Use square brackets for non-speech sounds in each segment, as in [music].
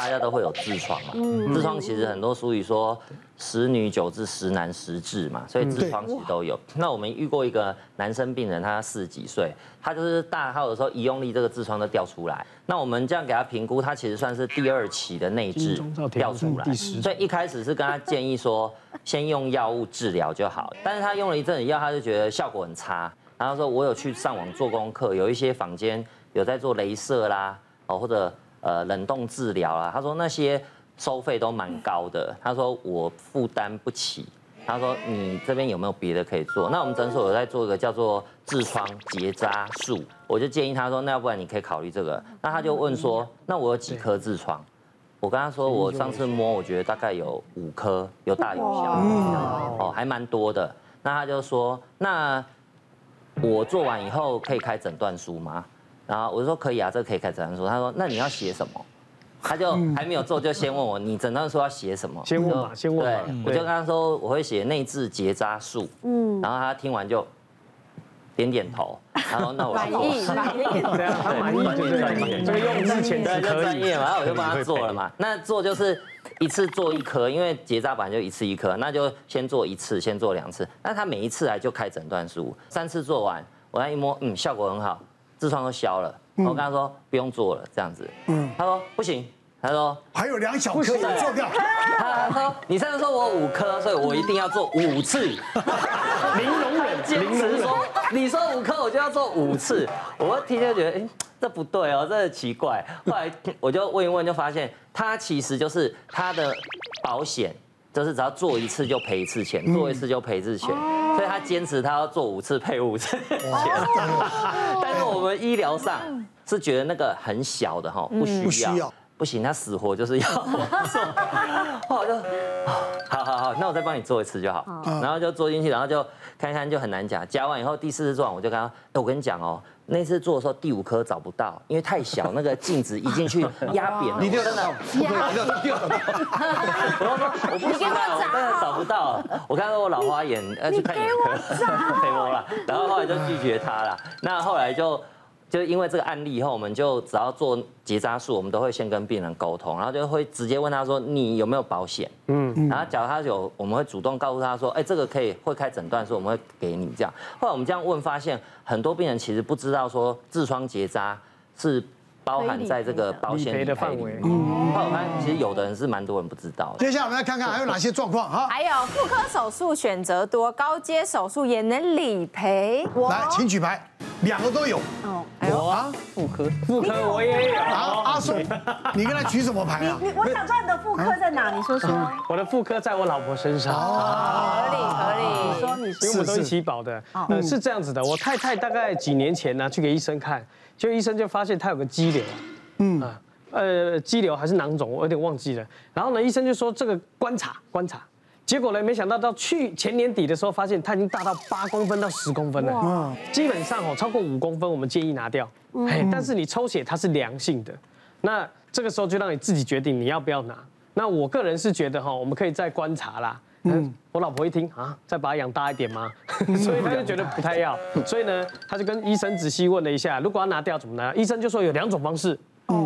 大家都会有痔疮嘛，痔疮其实很多俗语说十女九痔，十男十痔嘛，所以痔疮其实都有。那我们遇过一个男生病人，他四十几岁，他就是大号的时候一用力，这个痔疮都掉出来。那我们这样给他评估，他其实算是第二期的内痔掉出来，所以一开始是跟他建议说，先用药物治疗就好。但是他用了一阵子药，他就觉得效果很差。然后说，我有去上网做功课，有一些坊间有在做镭射啦，哦或者呃冷冻治疗啊。他说那些收费都蛮高的，他说我负担不起。他说你这边有没有别的可以做？那我们诊所有在做一个叫做痔疮结扎术，我就建议他说，那要不然你可以考虑这个。那他就问说，那我有几颗痔疮？我跟他说，我上次摸，我觉得大概有五颗，有大有小，哦还蛮多的。那他就说，那。我做完以后可以开诊断书吗？然后我就说可以啊，这个可以开诊断书。他说那你要写什么？他就还没有做就先问我，你诊断书要写什么？先问嘛，先问。对，我就跟他说我会写内置结扎术。嗯，然后他听完就点点头。然后那我 [laughs] 满意，满意，对啊，他满意就是专业，这个用字遣词可以，然后我就帮他做了嘛。[laughs] 那做就是。一次做一颗，因为结扎本来就一次一颗，那就先做一次，先做两次。那他每一次来就开诊断书，三次做完，我来一摸，嗯，效果很好，痔疮都消了。我跟他说不用做了，这样子。嗯，他说不行，他说还有两小颗要做掉。他说你上次说我五颗，所以我一定要做五次。零容忍，坚持说你说五颗我就要做五次。我一听就觉得，哎，这不对哦，这很奇怪。后来我就问一问，就发现。他其实就是他的保险，就是只要做一次就赔一次钱，做一次就赔一次钱，所以他坚持他要做五次赔五次钱。[laughs] 我们医疗上是觉得那个很小的哈，不需要，不行，他死活就是要 [laughs] 做。后来就，好好好，那我再帮你做一次就好，然后就做进去，然后就看看就很难夹，夹完以后第四次做完我就跟他，哎，我跟你讲哦。那次做的时候，第五颗找不到，因为太小，那个镜子一进去压扁了。你真的？压。我说我不行了，我真的找不到。我看到我老花眼要去看眼科，[laughs] 没摸了。然后后来就拒绝他了。那后来就。就因为这个案例以后，我们就只要做结扎术，我们都会先跟病人沟通，然后就会直接问他说：“你有没有保险？”嗯，然后假如他有，我们会主动告诉他说：“哎，这个可以会开诊断，说我们会给你这样。”后来我们这样问，发现很多病人其实不知道说痔疮结扎是包含在这个保险的范围。嗯，后来其实有的人是蛮多人不知道的。接下来我们来看看还有哪些状况哈。还有妇科手术选择多，高阶手术也能理赔。来，请举牌。两个都有，哦，我啊，妇科，妇科我也有。阿阿水，你跟他举什么牌啊？你你，我想知道你的妇科在哪？你说说。我的妇科在我老婆身上。哦合理合理。你说你是，因为我们都一起保的。嗯，是这样子的。我太太大概几年前呢，去给医生看，就医生就发现她有个肌瘤，嗯啊，呃，肌瘤还是囊肿，我有点忘记了。然后呢，医生就说这个观察观察。结果呢？没想到到去前年底的时候，发现它已经大到八公分到十公分了。哇！基本上哦，超过五公分，我们建议拿掉。哎，但是你抽血它是良性的，那这个时候就让你自己决定你要不要拿。那我个人是觉得哈，我们可以再观察啦。嗯，我老婆一听啊，再把它养大一点吗？[laughs] 所以她就觉得不太要。所以呢，她就跟医生仔细问了一下，如果要拿掉怎么拿？医生就说有两种方式。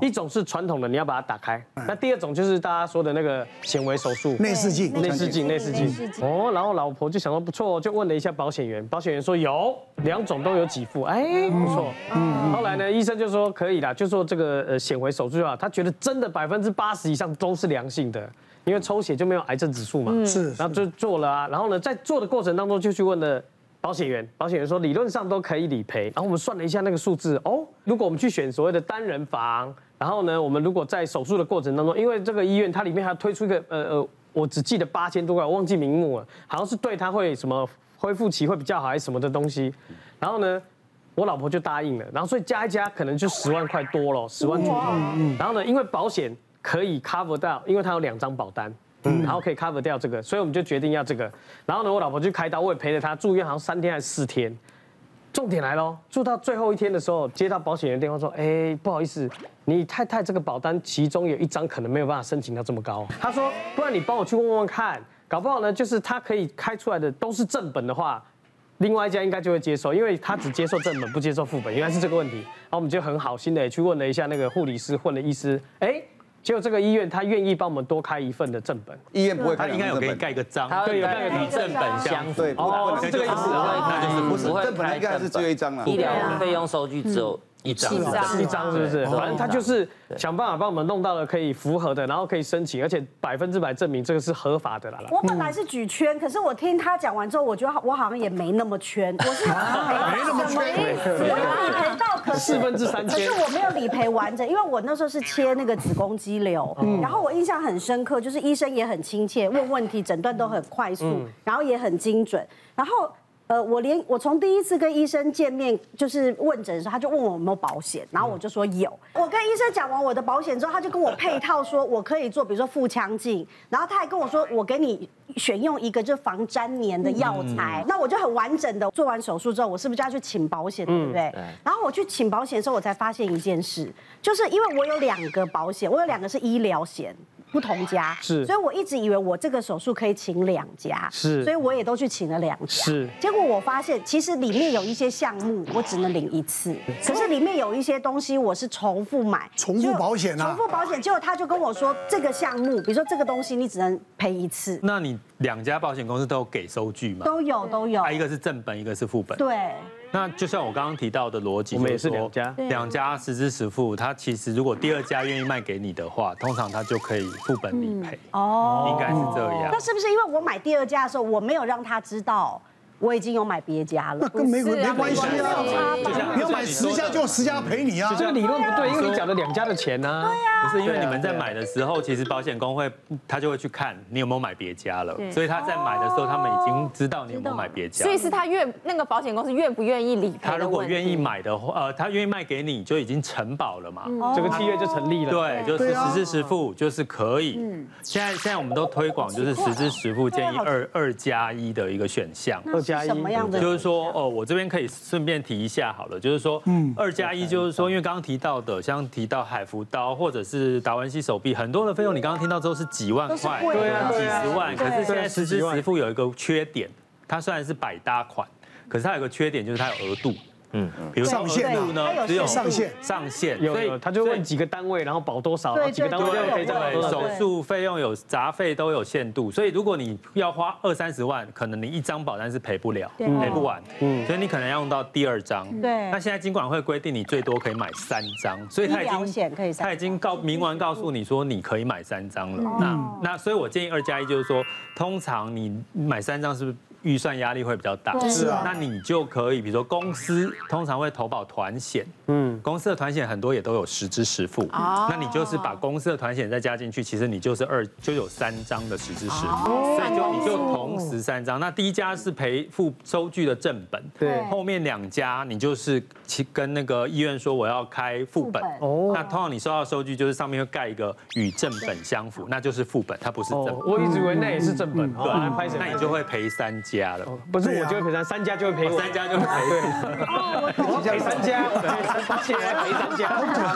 一种是传统的，你要把它打开。那第二种就是大家说的那个显微手术，内视镜，内视镜，内视镜。哦，然后老婆就想说不错，就问了一下保险员，保险员说有两种都有给付，哎，不错。嗯。后来呢，医生就说可以啦，就做这个呃显微手术啊，他觉得真的百分之八十以上都是良性的，因为抽血就没有癌症指数嘛。是。然后就做了啊，然后呢，在做的过程当中就去问了。保险员，保险员说理论上都可以理赔，然后我们算了一下那个数字，哦，如果我们去选所谓的单人房，然后呢，我们如果在手术的过程当中，因为这个医院它里面还推出一个，呃呃，我只记得八千多块，我忘记名目了，好像是对它会什么恢复期会比较好还是什么的东西，然后呢，我老婆就答应了，然后所以加一加可能就十万块多了，十万左右，然后呢，因为保险可以 cover 到，因为它有两张保单。然后可以 cover 掉这个，所以我们就决定要这个。然后呢，我老婆去开刀，我也陪着她住院，好像三天还是四天。重点来喽，住到最后一天的时候，接到保险员电话说：“哎，不好意思，你太太这个保单其中有一张可能没有办法申请到这么高。”他说：“不然你帮我去问问看，搞不好呢，就是他可以开出来的都是正本的话，另外一家应该就会接受，因为他只接受正本，不接受副本，原来是这个问题。”然后我们就很好心的去问了一下那个护理师，问了医师，哎。结果这个医院他愿意帮我们多开一份的正本，医院不会开他应该有给你盖个章，对有盖个与正本相符，对，哦是这个意思。那就是不是正本来应该是只有一张啊。医疗费用收据只有一张，一张一张。是不是？反正他就是想办法帮我们弄到了可以符合的，然后可以申请，而且百分之百证明这个是合法的啦。我本来是举圈，可是我听他讲完之后，我觉得我好像也没那么圈，我是没那么圈四分之三可是，我没有理赔完整，因为我那时候是切那个子宫肌瘤，然后我印象很深刻，就是医生也很亲切，问问题诊断都很快速，然后也很精准，然后。呃，我连我从第一次跟医生见面，就是问诊的时候，他就问我有没有保险，然后我就说有。我跟医生讲完我的保险之后，他就跟我配套说，我可以做，比如说腹腔镜，然后他还跟我说，我给你选用一个就防粘连的药材。那我就很完整的做完手术之后，我是不是就要去请保险，对不对？然后我去请保险的时候，我才发现一件事，就是因为我有两个保险，我有两个是医疗险。不同家。是。所以我一直以为我这个手术可以请两家，是。所以我也都去请了两家，是。结果我发现，其实里面有一些项目我只能领一次，可是里面有一些东西我是重复买，重复保险啊。重复保险，结果他就跟我说，这个项目，比如说这个东西你只能赔一次，那你两家保险公司都有给收据吗？都有都有。啊，，一个是正本，一个是副本。对，那就像我刚刚提到的逻辑，我们也是两家两家实支实付。他其实如果第二家愿意卖给你的话，通常他就可以副本理赔，哦，应该是这样那。是不是因为我买第二家的时候，我没有让他知道我已经有买别家了？跟没没关系啊你要买十家就十家赔你啊。这个理论不对，因为你缴了两家的钱呢。对呀，不是因为你们在买的时候，其实保险公会他就会去看你有没有买别家了，所以他在买的时候，他们已经知道你有没有买别家所。以是他愿那个保险公司愿不愿意理他如果愿意买的话，呃，他愿意卖给你，就已经承保了嘛。这个契约就成立了。对，就是实支实付，就是可以。现在现在我们都推广就是实支实付，建议二二加一的一个选项。二加一？就是说，哦，我这边可以顺便提一下好了，就是说，嗯。二加一就是说，因为刚刚提到的，像提到海福刀或者是达文西手臂，很多的费用你刚刚听到之后是几万块，对啊几十万，可是现在实支实付有一个缺点，它虽然是百搭款，可是它有个缺点就是它有额度。嗯，比如上限呢只有上限上限，所以他就问几个单位，然后保多少，然后几个单位就可以再保多少。手术费用有杂费都有限度，所以如果你要花二三十万，可能你一张保单是赔不了，赔不完，嗯所以你可能要用到第二张。对那现在金管会规定你最多可以买三张，所以他已经他已经告明文告诉你说你可以买三张了。那那所以我建议二加一就是说，通常你买三张是不是？预算压力会比较大，是啊。那你就可以，比如说公司通常会投保团险，嗯，公司的团险很多也都有实支实付，那你就是把公司的团险再加进去，其实你就是二就有三张的实支实付，所以就你就同时三张。那第一家是赔付收据的正本，对。后面两家你就是去跟那个医院说我要开副本，哦。那通常你收到收据就是上面会盖一个与正本相符，那就是副本，它不是正。我一直以为那也是正本，对？那你就会赔三家了。不是我就会赔三，三家就会赔我，三家就赔。我赔三家，我赔三家，赔三家。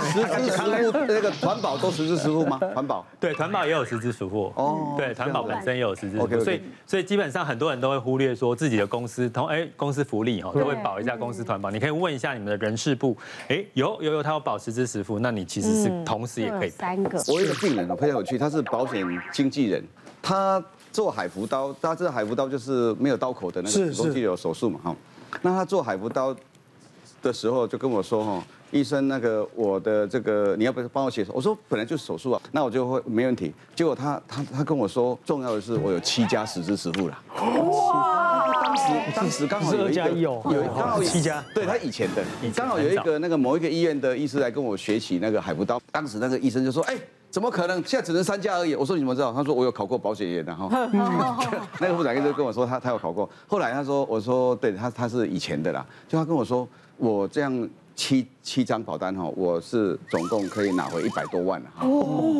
实支实付那个团保都实支实付吗？团保对，团保也有实支实付。哦，对，团保本身也有实支实付所以所以基本上很多人都会忽略说自己的公司同哎公司福利哈都会保一下公司团保，你可以问一下你们的人事部，哎有有有他有保实支实付，那你其实是同时也可以赔。三个。我有一个病人哦，非常有趣，他是保险经纪人，他做海服刀，大家知道海服刀就是没有刀口的那个是子宫肌瘤手术嘛，哈。那他做海服刀的时候就跟我说，哈，医生，那个我的这个你要不要帮我写？我说本来就是手术啊，那我就会没问题。结果他他他跟我说，重要的是我有七家十支十付了。哇！当时当时刚好有一个是二加一哦有刚好有七家，对他以前的，刚好有一个那个某一个医院的医师来跟我学习那个海扶刀，当时那个医生就说，哎。怎么可能？现在只能三家而已。我说你怎么知道？他说我有考过保险员的哈。[laughs] 那个副长就跟我说他他有考过。后来他说我说对他他是以前的啦。就他跟我说我这样七七张保单哈，我是总共可以拿回一百多万哈。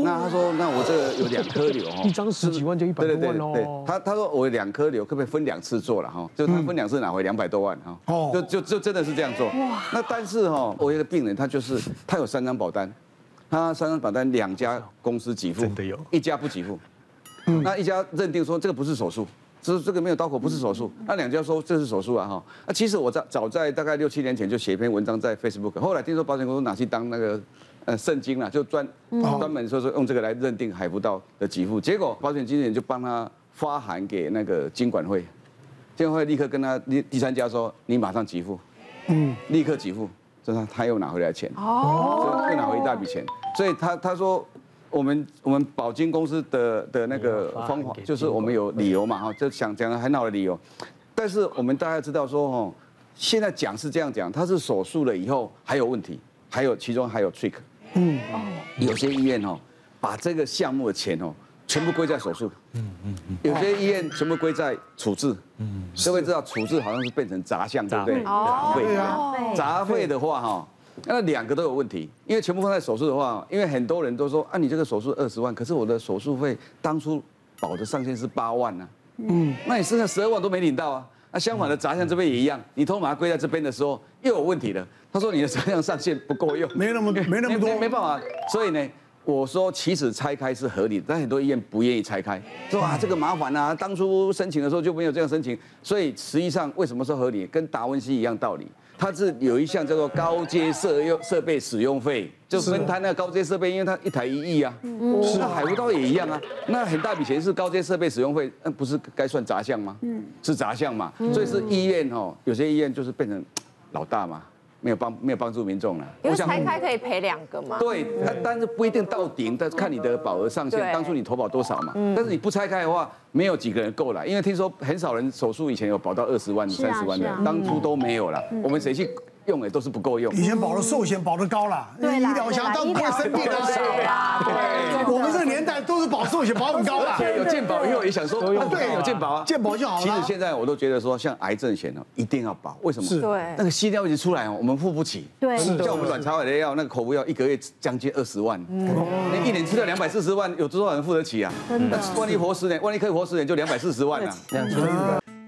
那他说那我这个有两颗瘤哈，一张十几万就一百多万对对对。他他说我有两颗瘤可不可以分两次做了哈？就他分两次拿回两百多万哈。哦就就就真的是这样做。哇那但是哈，我有一个病人他就是他有三张保单。他三张保单两家公司给付，真的有一家不给付。那一家认定说这个不是手术，这这个没有刀口不是手术。那两家说这是手术啊哈。那其实我在早在大概六七年前就写一篇文章在 Facebook，后来听说保险公司拿去当那个呃圣经了，就专专门说是用这个来认定海福道的给付。结果保险经纪人就帮他发函给那个金管会，金管会立刻跟他第第三家说，你马上给付，嗯，立刻给付，这他他又拿回来钱，哦，又拿回一大笔钱，所以他他说。我们我们保金公司的的那个方法，就是我们有理由嘛哈，就想讲很好的理由，但是我们大家知道说哦，现在讲是这样讲，他是手术了以后还有问题，还有其中还有 trick，嗯，有些医院哦，把这个项目的钱哦，全部归在手术，嗯嗯嗯，有些医院全部归在处置，嗯，各位知道处置好像是变成杂项，对不对？杂费，杂费的话哈。那两个都有问题，因为全部放在手术的话，因为很多人都说啊，你这个手术二十万，可是我的手术费当初保的上限是八万呢，嗯，那你剩下十二万都没领到啊。那相反的杂项这边也一样，你偷把它归在这边的时候又有问题了。他说你的杂项上限不够用，没那么 [laughs] 没那么多，没办法。所以呢，我说其实拆开是合理的，但很多医院不愿意拆开，说啊这个麻烦啊，当初申请的时候就没有这样申请。所以实际上为什么说合理，跟达文西一样道理。它是有一项叫做高阶设用设备使用费，就分摊那个高阶设备，因为它一台一亿啊，那海湖道也一样啊，那很大笔钱是高阶设备使用费，那不是该算杂项吗？嗯，是杂项嘛，所以是医院哦，有些医院就是变成老大嘛。没有帮没有帮助民众了，因为拆开可以赔两个嘛。对，但但是不一定到顶，但是看你的保额上限，当初你投保多少嘛。但是你不拆开的话，没有几个人够了，因为听说很少人手术以前有保到二十万、三十万的，当初都没有了。我们谁去？用的都是不够用。以前保的寿险保的高了，医疗险当不会生病的少呀。对，我们这个年代都是保寿险保很高的。有健保以后也想说，对，有健保啊，健保就好了。其实现在我都觉得说，像癌症险呢，一定要保。为什么？是，那个西药一直出来哦，我们付不起。对，叫我们卵巢癌的药，那个口服药一个月将近二十万，那一年吃掉两百四十万，有多少人付得起啊？那万一活十年，万一可以活十年，就两百四十万了。两千。